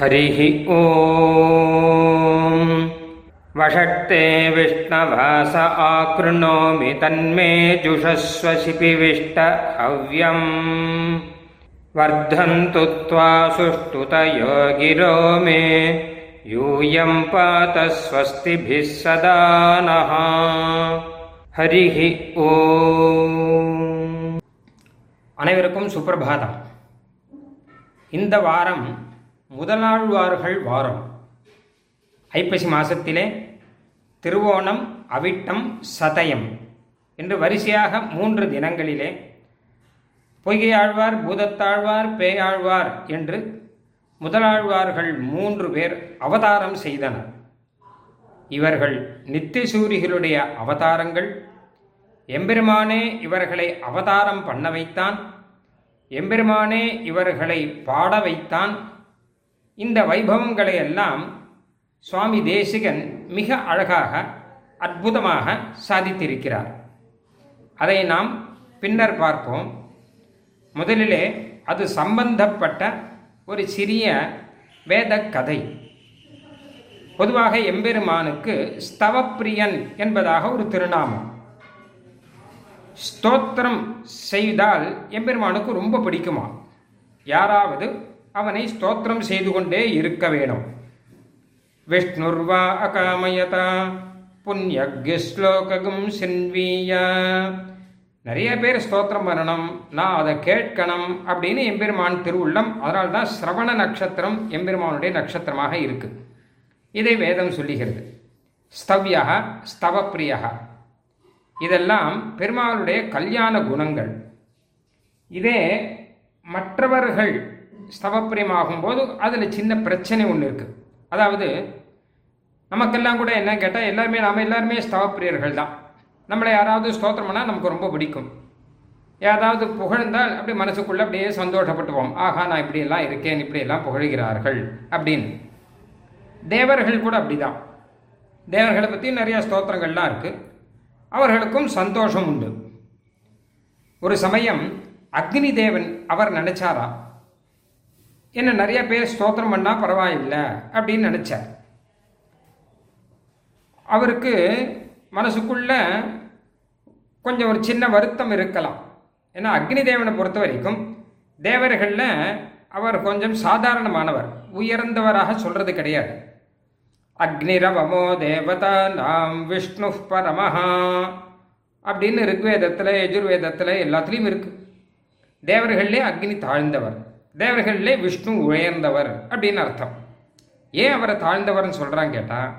हरिः ॐ वषट्ते विष्णवास आकृणोमि तन्मे जुषस्व शिपिविष्ट हव्यम् वर्धन्तु त्वा सुष्ठुतयो गिरो मे यूयं पात स्वस्तिभिः सदा नः हरिः ஓம் அனைவருக்கும் சுப்பிரபாதம் இந்த வாரம் முதலாழ்வார்கள் வாரம். ஐப்பசி மாசத்திலே திருவோணம் அவிட்டம் சதயம் என்று வரிசையாக மூன்று தினங்களிலே பொய்கையாழ்வார் பூதத்தாழ்வார் பேயாழ்வார் என்று முதலாழ்வார்கள் மூன்று பேர் அவதாரம் செய்தனர். இவர்கள் நித்திசூரிகளுடைய அவதாரங்கள். எம்பெருமானே இவர்களை அவதாரம் பண்ண வைத்தான். எம்பெருமானே இவர்களை பாட வைத்தான். இந்த வைபவங்களை எல்லாம் சுவாமி தேசிகன் மிக அழகாக அற்புதமாக சாதித்திருக்கிறார். அதை நாம் பின்னர் பார்ப்போம். முதலிலே அது சம்பந்தப்பட்ட ஒரு சிறிய வேத கதை பொதுவாக எம்பெருமானுக்கு ஸ்தவப்பிரியன் என்பதாக ஒரு திருநாமம். ஸ்தோத்திரம் செய்தால் எம்பெருமானுக்கு ரொம்ப பிடிக்குமா? யாராவது அவனை ஸ்தோத்திரம் செய்து கொண்டே இருக்க வேணும். விஷ்ணுர்வா அகாமயதா புண்ணியஸ்லோகம் சின்வீயா. நிறைய பேர் ஸ்தோத்திரம் பண்ணணும் நான் அதை கேட்கணும் அப்படின்னு எம்பெருமான் திருவுள்ளம். அதனால்தான் சிரவண நட்சத்திரம் எம்பெருமானுடைய நட்சத்திரமாக இருக்கு. இதை வேதம் சொல்லுகிறது. ஸ்தவ்யா ஸ்தவப்பிரியா இதெல்லாம் பெருமாளுடைய கல்யாண குணங்கள். இதே மற்றவர்கள் ஸ்தவப்பிரியம் ஆகும்போது அதில் சின்ன பிரச்சனை ஒன்று இருக்குது அதாவது நமக்கெல்லாம் கூட என்ன கேட்டால் எல்லாருமே நாம் எல்லாருமே ஸ்தவப்பிரியர்கள் தான். நம்மளை யாராவது ஸ்தோத்திரம் பண்ணால் நமக்கு ரொம்ப பிடிக்கும். ஏதாவது புகழ்ந்தால் அப்படி மனசுக்குள்ளே அப்படியே சந்தோஷப்பட்டுவோம். ஆஹா நான் இப்படியெல்லாம் இருக்கேன் இப்படியெல்லாம் புகழ்கிறார்கள் அப்படின்னு. தேவர்கள் கூட அப்படிதான். தேவர்களை பற்றி நிறைய ஸ்தோத்திரங்கள்லாம் இருக்குது அவர்களுக்கும் சந்தோஷம் உண்டு. ஒரு சமயம் அக்னி தேவன் அவர் நினைச்சாரா? என்ன நிறைய பேர் ஸ்தோத்திரம் பண்ணால் பரவாயில்லை அப்படின்னு நினச்சார். அவருக்கு மனசுக்குள்ள கொஞ்சம் ஒரு சின்ன வருத்தம் இருக்கலாம். ஏன்னா அக்னி தேவனை பொறுத்த வரைக்கும் தேவர்களில் அவர் கொஞ்சம் சாதாரணமானவர் உயர்ந்தவராக சொல்கிறது கிடையாது. அக்னிரவமோ தேவதா நாம் விஷ்ணு பரமஹா அப்படின்னு ரிக்வேதத்தில் எஜுர்வேதத்தில் எல்லாத்துலேயும் இருக்குது தேவர்கள்லே அக்னி தாழ்ந்தவர். தேவர்களிலே விஷ்ணு உயர்ந்தவர் அப்படின்னு அர்த்தம். ஏன் அவரை தாழ்ந்தவர்னு சொல்கிறாங்க கேட்டால்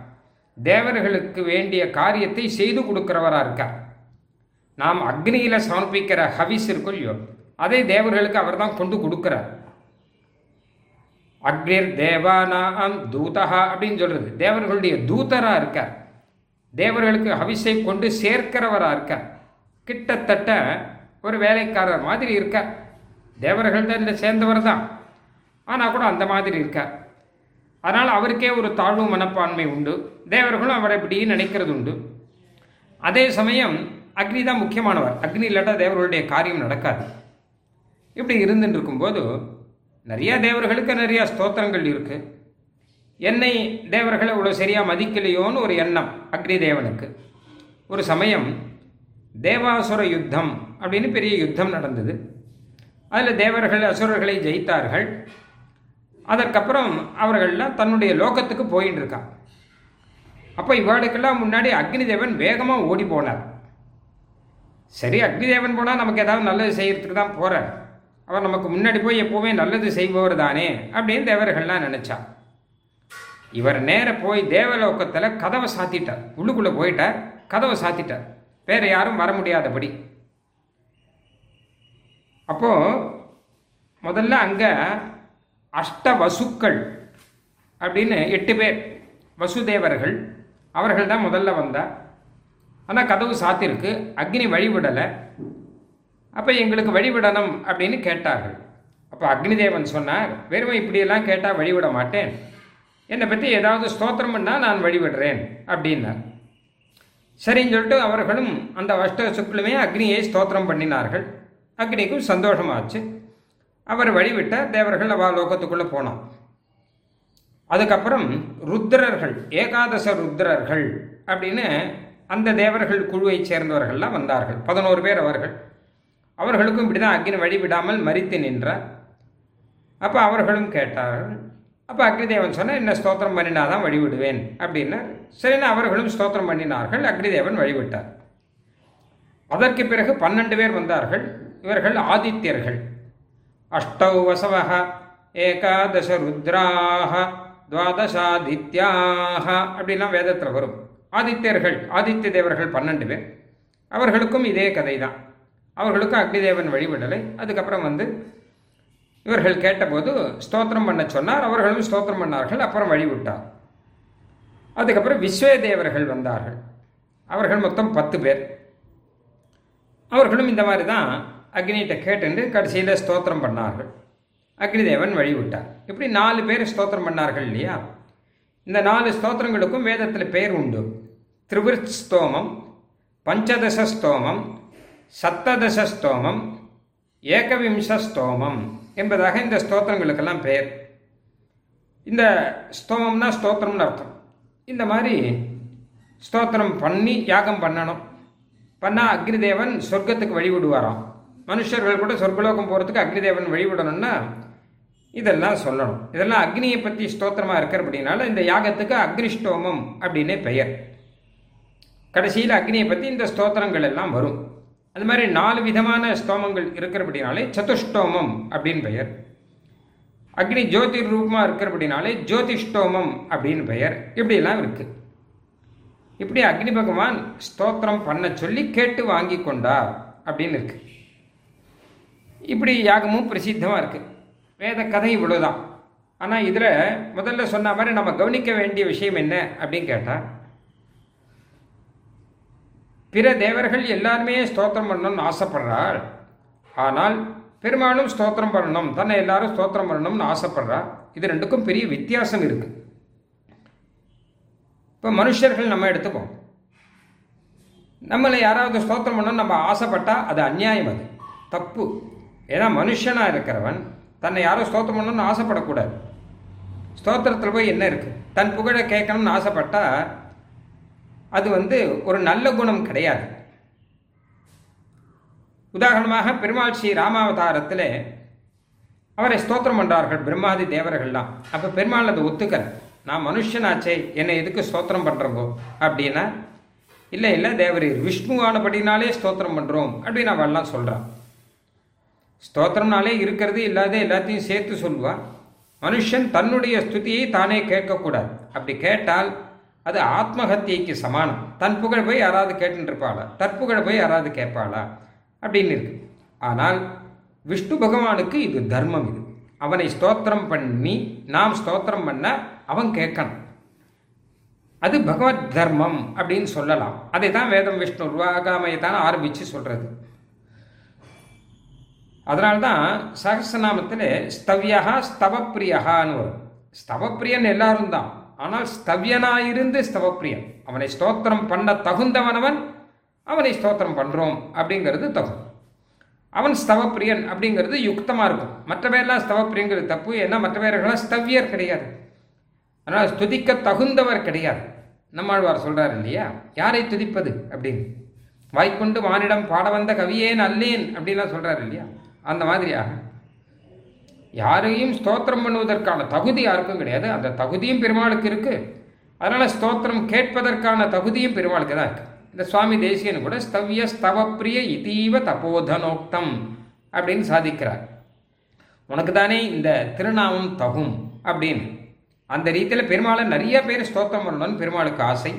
தேவர்களுக்கு வேண்டிய காரியத்தை செய்து கொடுக்குறவராக இருக்கார். நாம் அக்னியில் சமர்ப்பிக்கிற ஹவிஸ் இருக்கும் இல்லையோ அதை தேவர்களுக்கு அவர் தான் கொண்டு கொடுக்குறார். அக்னிர் தேவானாம் தூதகா அப்படின்னு சொல்கிறது தேவர்களுடைய தூதராக இருக்கார். தேவர்களுக்கு ஹவிஸை கொண்டு சேர்க்கிறவராக இருக்கார். கிட்டத்தட்ட ஒரு வேலைக்காரர் மாதிரி இருக்கார். தேவர்கள் தான் சேர்ந்தவர் தான். ஆனால் கூட அந்த மாதிரி இருக்கார் அதனால் அவருக்கே ஒரு தாழ்வு மனப்பான்மை உண்டு. தேவர்களும் அவரை இப்படி நினைக்கிறது உண்டு. அதே சமயம் அக்னி தான் முக்கியமானவர். அக்னி இல்லாட்டா தேவர்களுடைய காரியம் நடக்காது. இப்படி இருந்துட்டு இருக்கும்போது நிறையா தேவர்களுக்கு நிறையா ஸ்தோத்திரங்கள் இருக்குது என்னை தேவர்களை இவ்வளோ சரியாக மதிக்கலையோன்னு ஒரு எண்ணம் அக்னி தேவனுக்கு. ஒரு சமயம் தேவாசுர யுத்தம் அப்படின்னு பெரிய யுத்தம் நடந்தது. அதில் தேவர்கள் அசுரர்களை ஜெயித்தார்கள். அதற்கப்புறம் அவர்கள்லாம் தன்னுடைய லோகத்துக்கு போயின்னு இருக்கான் அப்போ இவாளுக்கெல்லாம் முன்னாடி அக்னி தேவன் வேகமாக ஓடி போனார். சரி அக்னி தேவன் போனால் நமக்கு ஏதாவது நல்லது செய்யறதுக்கு தான் போகிறார் அவர் நமக்கு முன்னாடி போய் எப்போவுமே நல்லது செய்பவர் தானே அப்படின்னு தேவர்கள்லாம் நினச்சா இவர் நேர போய் தேவலோகத்தில் கதவை சாத்திட்டார். உள்ளுக்குள்ளே போயிட்டார் கதவை சாத்திட்டார். வேறு யாரும் வர முடியாதபடி. அப்போ முதல்ல அங்கே அஷ்ட வசுக்கள் அப்படின்னு எட்டு பேர் வசுதேவர்கள் அவர்கள் தான் முதல்ல வந்தா ஆனால் கதவு சாத்திருக்கு அக்னி வழிவிடலை. அப்போ எங்களுக்கு வழிவிடணும் அப்படின்னு கேட்டார்கள். அப்போ அக்னிதேவன் சொன்னார் வெறுமை இப்படியெல்லாம் கேட்டால் வழிவிட மாட்டேன். என்னை பற்றி ஏதாவது ஸ்தோத்திரம் பண்ணால் நான் வழிவிடுறேன் அப்படின்னார். சரின்னு சொல்லிட்டு அவர்களும் அந்த அஷ்ட சுக்களுமே அக்னியை ஸ்தோத்திரம் பண்ணினார்கள். அக்னிக்கும் சந்தோஷமாச்சு. அவர் வழிவிட்ட தேவர்கள் அவா லோகத்துக்குள்ளே போனான். அதுக்கப்புறம் ருத்ரர்கள் ஏகாதச ருத்ரர்கள் அப்படின்னு அந்த தேவர்கள் குழுவை சேர்ந்தவர்கள்லாம் வந்தார்கள். பதினோரு பேர் அவர்கள். அவர்களுக்கும் இப்படி தான் அக்னி வழிவிடாமல் மறித்து நின்றார் அப்போ அவர்களும் கேட்டார்கள் அப்போ அக்னிதேவன் சொன்ன என்ன ஸ்தோத்திரம் பண்ணினாதான் வழிவிடுவேன் அப்படின்னா. சரின்னு அவர்களும் ஸ்தோத்திரம் பண்ணினார்கள் அக்னிதேவன் வழிவிட்டார். அதற்கு பிறகு பன்னெண்டு பேர் வந்தார்கள். இவர்கள் ஆதித்யர்கள். அஷ்டௌ வசவ ஏகாதச ருத்ராக துவாதசாதித்யாக அப்படிலாம் வேதத்தில் வரும். ஆதித்யர்கள் ஆதித்ய தேவர்கள் பன்னெண்டு பேர். அவர்களுக்கும் இதே கதை தான் அவர்களுக்கும் அக்னிதேவன் வழிவிடலை அதுக்கப்புறம் வந்து இவர்கள் கேட்டபோது ஸ்தோத்திரம் பண்ண சொன்னார். அவர்களும் ஸ்தோத்திரம் பண்ணார்கள். அப்புறம் வழிவிட்டார். அதுக்கப்புறம் விஸ்வே தேவர்கள் வந்தார்கள். அவர்கள் மொத்தம் பத்து பேர். அவர்களும் இந்த மாதிரி தான் அக்னிகிட்ட கேட்டுண்டு கடைசியில் ஸ்தோத்திரம் பண்ணார்கள். அக்னிதேவன் வழிவிட்டார். இப்படி நாலு பேர் ஸ்தோத்திரம் பண்ணார்கள் இல்லையா? இந்த நாலு ஸ்தோத்திரங்களுக்கும் வேதத்தில் பெயர் உண்டு. திரிவிருத் பஞ்சதசஸ்தோமம் பஞ்சதச ஸ்தோமம் ஸ்தோமம் ஸ்தோமம் என்பதாக இந்த ஸ்தோத்திரங்களுக்கெல்லாம் பெயர். இந்த ஸ்தோமம்னா ஸ்தோத்திரம்னு அர்த்தம். இந்த மாதிரி ஸ்தோத்திரம் பண்ணி யாகம் பண்ணணும். பண்ணால் அக்னிதேவன் சொர்க்கத்துக்கு வழிவிடுவாராம். மனுஷர்கள் கூட சொர்க்கலோகம் போகிறதுக்கு அக்னிதேவன் வழிவிடணும்னா இதெல்லாம் சொல்லணும். இதெல்லாம் அக்னியை பற்றி ஸ்தோத்திரமாக இருக்கிறபடினால இந்த யாகத்துக்கு அக்னிஷ்டோமம் அப்படின்னே பெயர். கடைசியில் அக்னியை பற்றி இந்த ஸ்தோத்திரங்கள் எல்லாம் வரும். அது மாதிரி நாலு விதமான ஸ்தோமங்கள் இருக்கிறபடினாலே சதுஷ்டோமம் அப்படின்னு பெயர். அக்னி ஜோதிர் ரூபமாக இருக்கிறபடினாலே ஜோதிஷ்டோமம் அப்படின்னு பெயர். இப்படியெல்லாம் இருக்கு. இப்படி அக்னி பகவான் ஸ்தோத்திரம் பண்ண சொல்லி கேட்டு வாங்கி கொண்டார் அப்படின்னு இருக்கு. இப்படி யாகமும் பிரசித்தமாக இருக்குது வேத கதை இவ்வளோதான் ஆனால் இதில் முதல்ல சொன்ன மாதிரி நம்ம கவனிக்க வேண்டிய விஷயம் என்ன அப்படின்னு கேட்டால் பிற தேவர்கள் எல்லாருமே ஸ்தோத்திரம் பண்ணணும்னு ஆசைப்படுறாள். ஆனால் பெருமாளும் ஸ்தோத்திரம் பண்ணணும். தன்னை எல்லாரும் ஸ்தோத்திரம் பண்ணணும்னு ஆசைப்படுறா. இது ரெண்டுக்கும் பெரிய வித்தியாசம் இருக்குது இப்போ மனுஷர்கள் நம்ம எடுத்துப்போம். நம்மளை யாராவது ஸ்தோத்திரம் பண்ணணும் நம்ம ஆசைப்பட்டால் அது அந்நியாயம் அது. தப்பு. ஏன்னா மனுஷனாக இருக்கிறவன் தன்னை யாரும் ஸ்தோத்திரம் பண்ணணும்னு ஆசைப்படக்கூடாது. ஸ்தோத்திரத்தில் போய் என்ன இருக்குது தன் புகழை கேட்கணும்னு ஆசைப்பட்டால் அது வந்து ஒரு நல்ல குணம் கிடையாது. உதாரணமாக பெருமாள் ஸ்ரீ ராமாவதாரத்தில் அவரை ஸ்தோத்திரம் பண்ணுறார்கள் பிரம்மாதி தேவர்கள்லாம். அப்போ பெருமாள் அதை ஒத்துக்கல். நான் மனுஷனாச்சே என்னை எதுக்கு ஸ்தோத்திரம் பண்ணுறங்கோ அப்படின்னா இல்லை இல்லை தேவரீர் விஷ்ணுவானபடினாலே ஸ்தோத்திரம் பண்ணுறோம் அப்படின்னு அவள்லாம் சொல்கிறான் ஸ்தோத்திரம்னாலே இருக்கிறது இல்லாத எல்லாத்தையும் சேர்த்து சொல்லுவான் மனுஷன் தன்னுடைய ஸ்துதியை தானே கேட்கக்கூடாது. அப்படி கேட்டால் அது ஆத்மஹத்தியைக்கு சமானம். தன் புகழ் போய் யாராவது கேட்டுருப்பாளா தற்புகழை போய் யாராவது கேட்பாளா? அப்படின்னு இருக்கு. ஆனால் விஷ்ணு பகவானுக்கு இது தர்மம் இது. அவனை ஸ்தோத்திரம் பண்ணி நாம் ஸ்தோத்திரம் பண்ண அவன் கேட்கணும். அது பகவத் தர்மம் அப்படின்னு சொல்லலாம். அதை தான் வேதம் விஷ்ணு உருவாகாமையை தான் ஆரம்பித்து சொல்கிறது அதனால்தான் சகசநாமத்தில் ஸ்தவ்யா ஸ்தவப்பிரியகான்னு வரும். ஸ்தவப்பிரியன் எல்லாரும் தான். ஆனால் ஸ்தவ்யனாயிருந்து ஸ்தவப்பிரியன். அவனை ஸ்தோத்திரம் பண்ண தகுந்தவனவன் அவனை ஸ்தோத்திரம் பண்ணுறோம் அப்படிங்கிறது தகும் அவன் ஸ்தவப்பிரியன் அப்படிங்கிறது யுக்தமாக இருக்கும். மற்ற பேரெல்லாம் ஸ்தவப்பிரியங்கிறது தப்பு. ஏன்னா மற்ற பேர்கள்லாம் ஸ்தவ்யர் கிடையாது. அதனால் துதிக்க தகுந்தவர் கிடையாது. நம்மாழ்வார் சொல்கிறார் இல்லையா? யாரை துதிப்பது அப்படின்னு? வாய்க்கொண்டு வானிடம் பாட வந்த கவியேன் அல்லேன் அப்படின்லாம் சொல்கிறார் இல்லையா? அந்த மாதிரியாக யாரையும் ஸ்தோத்திரம் பண்ணுவதற்கான தகுதி யாருக்கும் கிடையாது. அந்த தகுதியும் பெருமாளுக்கு இருக்குது அதனால் ஸ்தோத்திரம் கேட்பதற்கான தகுதியும் பெருமாளுக்கு தான் இருக்குது இந்த சுவாமி தேசியன் கூட ஸ்தவ்ய ஸ்தவப்பிரிய இதீவ தபோதனோக்தம் அப்படின்னு சாதிக்கிறார். உனக்கு தானே இந்த திருநாமம் தகும் அப்படின்னு. அந்த ரீதியில் பெருமாளை நிறைய பேர் ஸ்தோத்திரம் பண்ணணும்னு பெருமாளுக்கு ஆசை.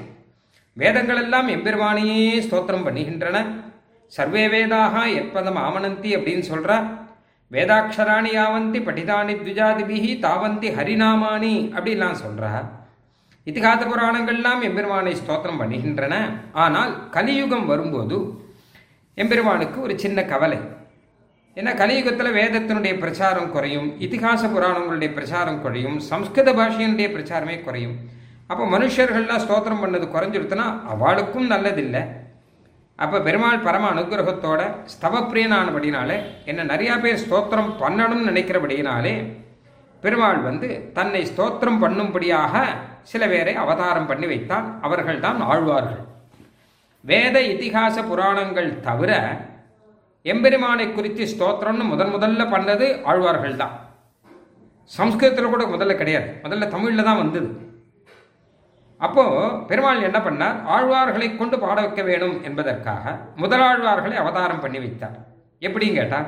வேதங்கள் எல்லாம் எம்பெருமானையே ஸ்தோத்திரம் பண்ணுகின்றன. சர்வே வேதாக எப்பதம் ஆமனந்தி அப்படின்னு சொல்கிறா வேதாட்சராணி யாவந்தி படிதானி த்விஜாதிபிகி தாவந்தி ஹரிநாமானி அப்படின்லாம் சொல்கிறா இத்திகாத புராணங்கள்லாம் எம்பெருமானை ஸ்தோத்திரம் பண்ணுகின்றன. ஆனால் கலியுகம் வரும்போது எம்பெருமானுக்கு ஒரு சின்ன கவலை. ஏன்னா கலியுகத்தில் வேதத்தினுடைய பிரச்சாரம் குறையும் இதிகாச புராணங்களுடைய பிரச்சாரம் குறையும் சம்ஸ்கிருத பாஷையினுடைய பிரச்சாரமே குறையும். அப்போ மனுஷர்கள்லாம் ஸ்தோத்திரம் பண்ணது குறைஞ்சிருத்துனா அவளுக்கும் நல்லதில்லை. அப்போ பெருமாள் பரம அனுகிரகத்தோட ஸ்தவப்பிரியனானபடினாலே என்ன நிறையா பேர் ஸ்தோத்திரம் பண்ணணும்னு நினைக்கிறபடினாலே பெருமாள் வந்து தன்னை ஸ்தோத்திரம் பண்ணும்படியாக சில பேரை அவதாரம் பண்ணி வைத்தான். அவர்கள்தான் ஆழ்வார்கள். வேத இதிகாச புராணங்கள் தவிர எம்பெருமானை குறித்து ஸ்தோத்திரம்னு முதன் முதல்ல பண்ணது ஆழ்வார்கள் தான் சம்ஸ்கிருதத்தில் கூட முதல்ல கிடையாது. முதல்ல தமிழில் தான் வந்தது. அப்போ பெருமாள் என்ன பண்ணார்? ஆழ்வார்களை கொண்டு பாட வைக்க வேணும் என்பதற்காக முதலாழ்வார்களை அவதாரம் பண்ணி வைத்தார். எப்படின்னு கேட்டால்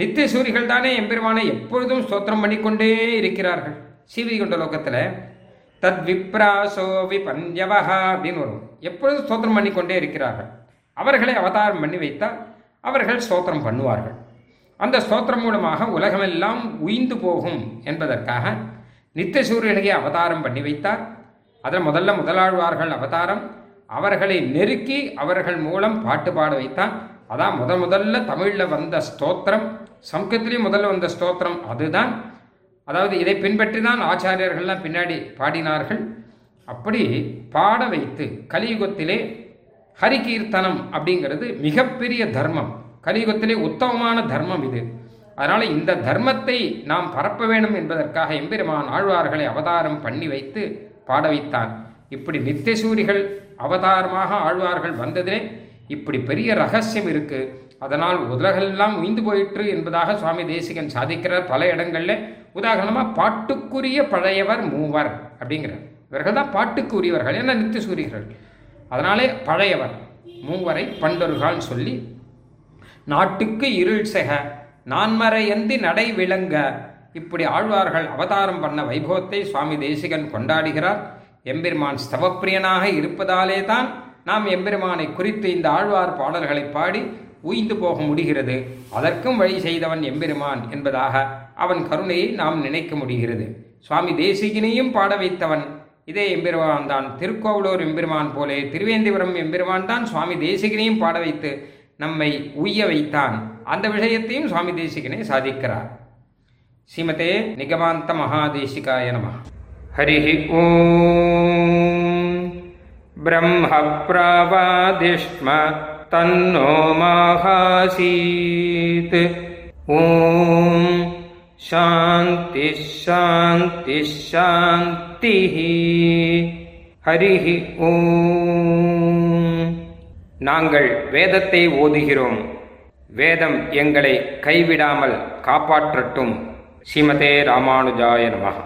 நித்திய சூரிகள் தானே எம்பெருமானை எப்பொழுதும் ஸ்தோத்திரம் பண்ணிக்கொண்டே இருக்கிறார்கள். சீவி லோகத்தில் தத் விப்ராசோ விபஞ்சவஹா அப்படின்னு வரும். எப்பொழுதும் ஸ்தோத்திரம் பண்ணிக்கொண்டே இருக்கிறார்கள். அவர்களை அவதாரம் பண்ணி வைத்தால் அவர்கள் ஸ்தோத்திரம் பண்ணுவார்கள். அந்த ஸ்தோத்திரம் மூலமாக உலகமெல்லாம் உய்ந்து போகும் என்பதற்காக நித்திய சூரியனுக்கு அவதாரம் பண்ணி வைத்தார். அதில் முதல்ல முதலாழ்வார்கள் அவதாரம். அவர்களை நெருக்கி அவர்கள் மூலம் பாட்டு பாட வைத்தான். அதான் முத முதல்ல தமிழில் வந்த ஸ்தோத்திரம். சம்ஸ்கிருத்திலையும் முதல்ல வந்த ஸ்தோத்திரம் அதுதான். அதாவது இதை பின்பற்றி தான் ஆச்சாரியர்கள்லாம் பின்னாடி பாடினார்கள். அப்படி பாட வைத்து கலியுகத்திலே ஹரிகீர்த்தனம் அப்படிங்கிறது மிகப்பெரிய தர்மம். கலியுகத்திலே உத்தமமான தர்மம் இது. அதனால் இந்த தர்மத்தை நாம் பரப்ப வேண்டும் என்பதற்காக எம்பெருமான் ஆழ்வார்களை அவதாரம் பண்ணி வைத்து பாட வைத்தான் இப்படி நித்தியசூரிகள் அவதாரமாக ஆழ்வார்கள் வந்ததிலே இப்படி பெரிய ரகசியம் இருக்கு. அதனால் உலகெல்லாம் உய்ந்து போயிற்று என்பதாக சுவாமி தேசிகன் சாதிக்கிறார். பல இடங்கள்ல உதாரணமாக பாட்டுக்குரிய பழையவர் மூவர் அப்படிங்கிறார். இவர்கள் தான் பாட்டுக்குரியவர்கள் என்ன நித்தியசூரிகள்? அதனாலே பழையவர் மூவரை பண்டொருகால் சொல்லி நாட்டுக்கு இருள் செக நான்மறையந்தி நடை விளங்க இப்படி ஆழ்வார்கள் அவதாரம் பண்ண வைபவத்தை சுவாமி தேசிகன் கொண்டாடுகிறார். எம்பெருமான் ஸ்தவப்பிரியனாக இருப்பதாலே தான் நாம் எம்பெருமானை குறித்து இந்த ஆழ்வார் பாடல்களை பாடி உய்ந்து போக முடிகிறது. அதற்கும் வழி செய்தவன் எம்பெருமான் என்பதாக அவன் கருணையை நாம் நினைக்க முடிகிறது. சுவாமி தேசிகனையும் பாட வைத்தவன் இதே எம்பெருமான் தான். திருக்கோவலூர் எம்பெருமான் போலே திருவேந்திபுரம் எம்பெருமான் தான் சுவாமி தேசிகனையும் பாட வைத்து நம்மை உய்ய வைத்தான். அந்த விஷயத்தையும் சுவாமி தேசிகனை சாதிக்கிறார். ஸ்ரீமதே நிகமாந்த மகாதேசிகாய நம. ஹரி ஓம். பிரம்ம பிரவாதிஷ்ம தன்னோ மாகாசீத். ஓம். சாந்தி சாந்தி சாந்தி ஹரி ஓம். நாங்கள் வேதத்தை ஓதுகிறோம். வேதம் எங்களை கைவிடாமல் காப்பாற்றட்டும். ஸ்ரீமதே ராமானுஜாய நமகா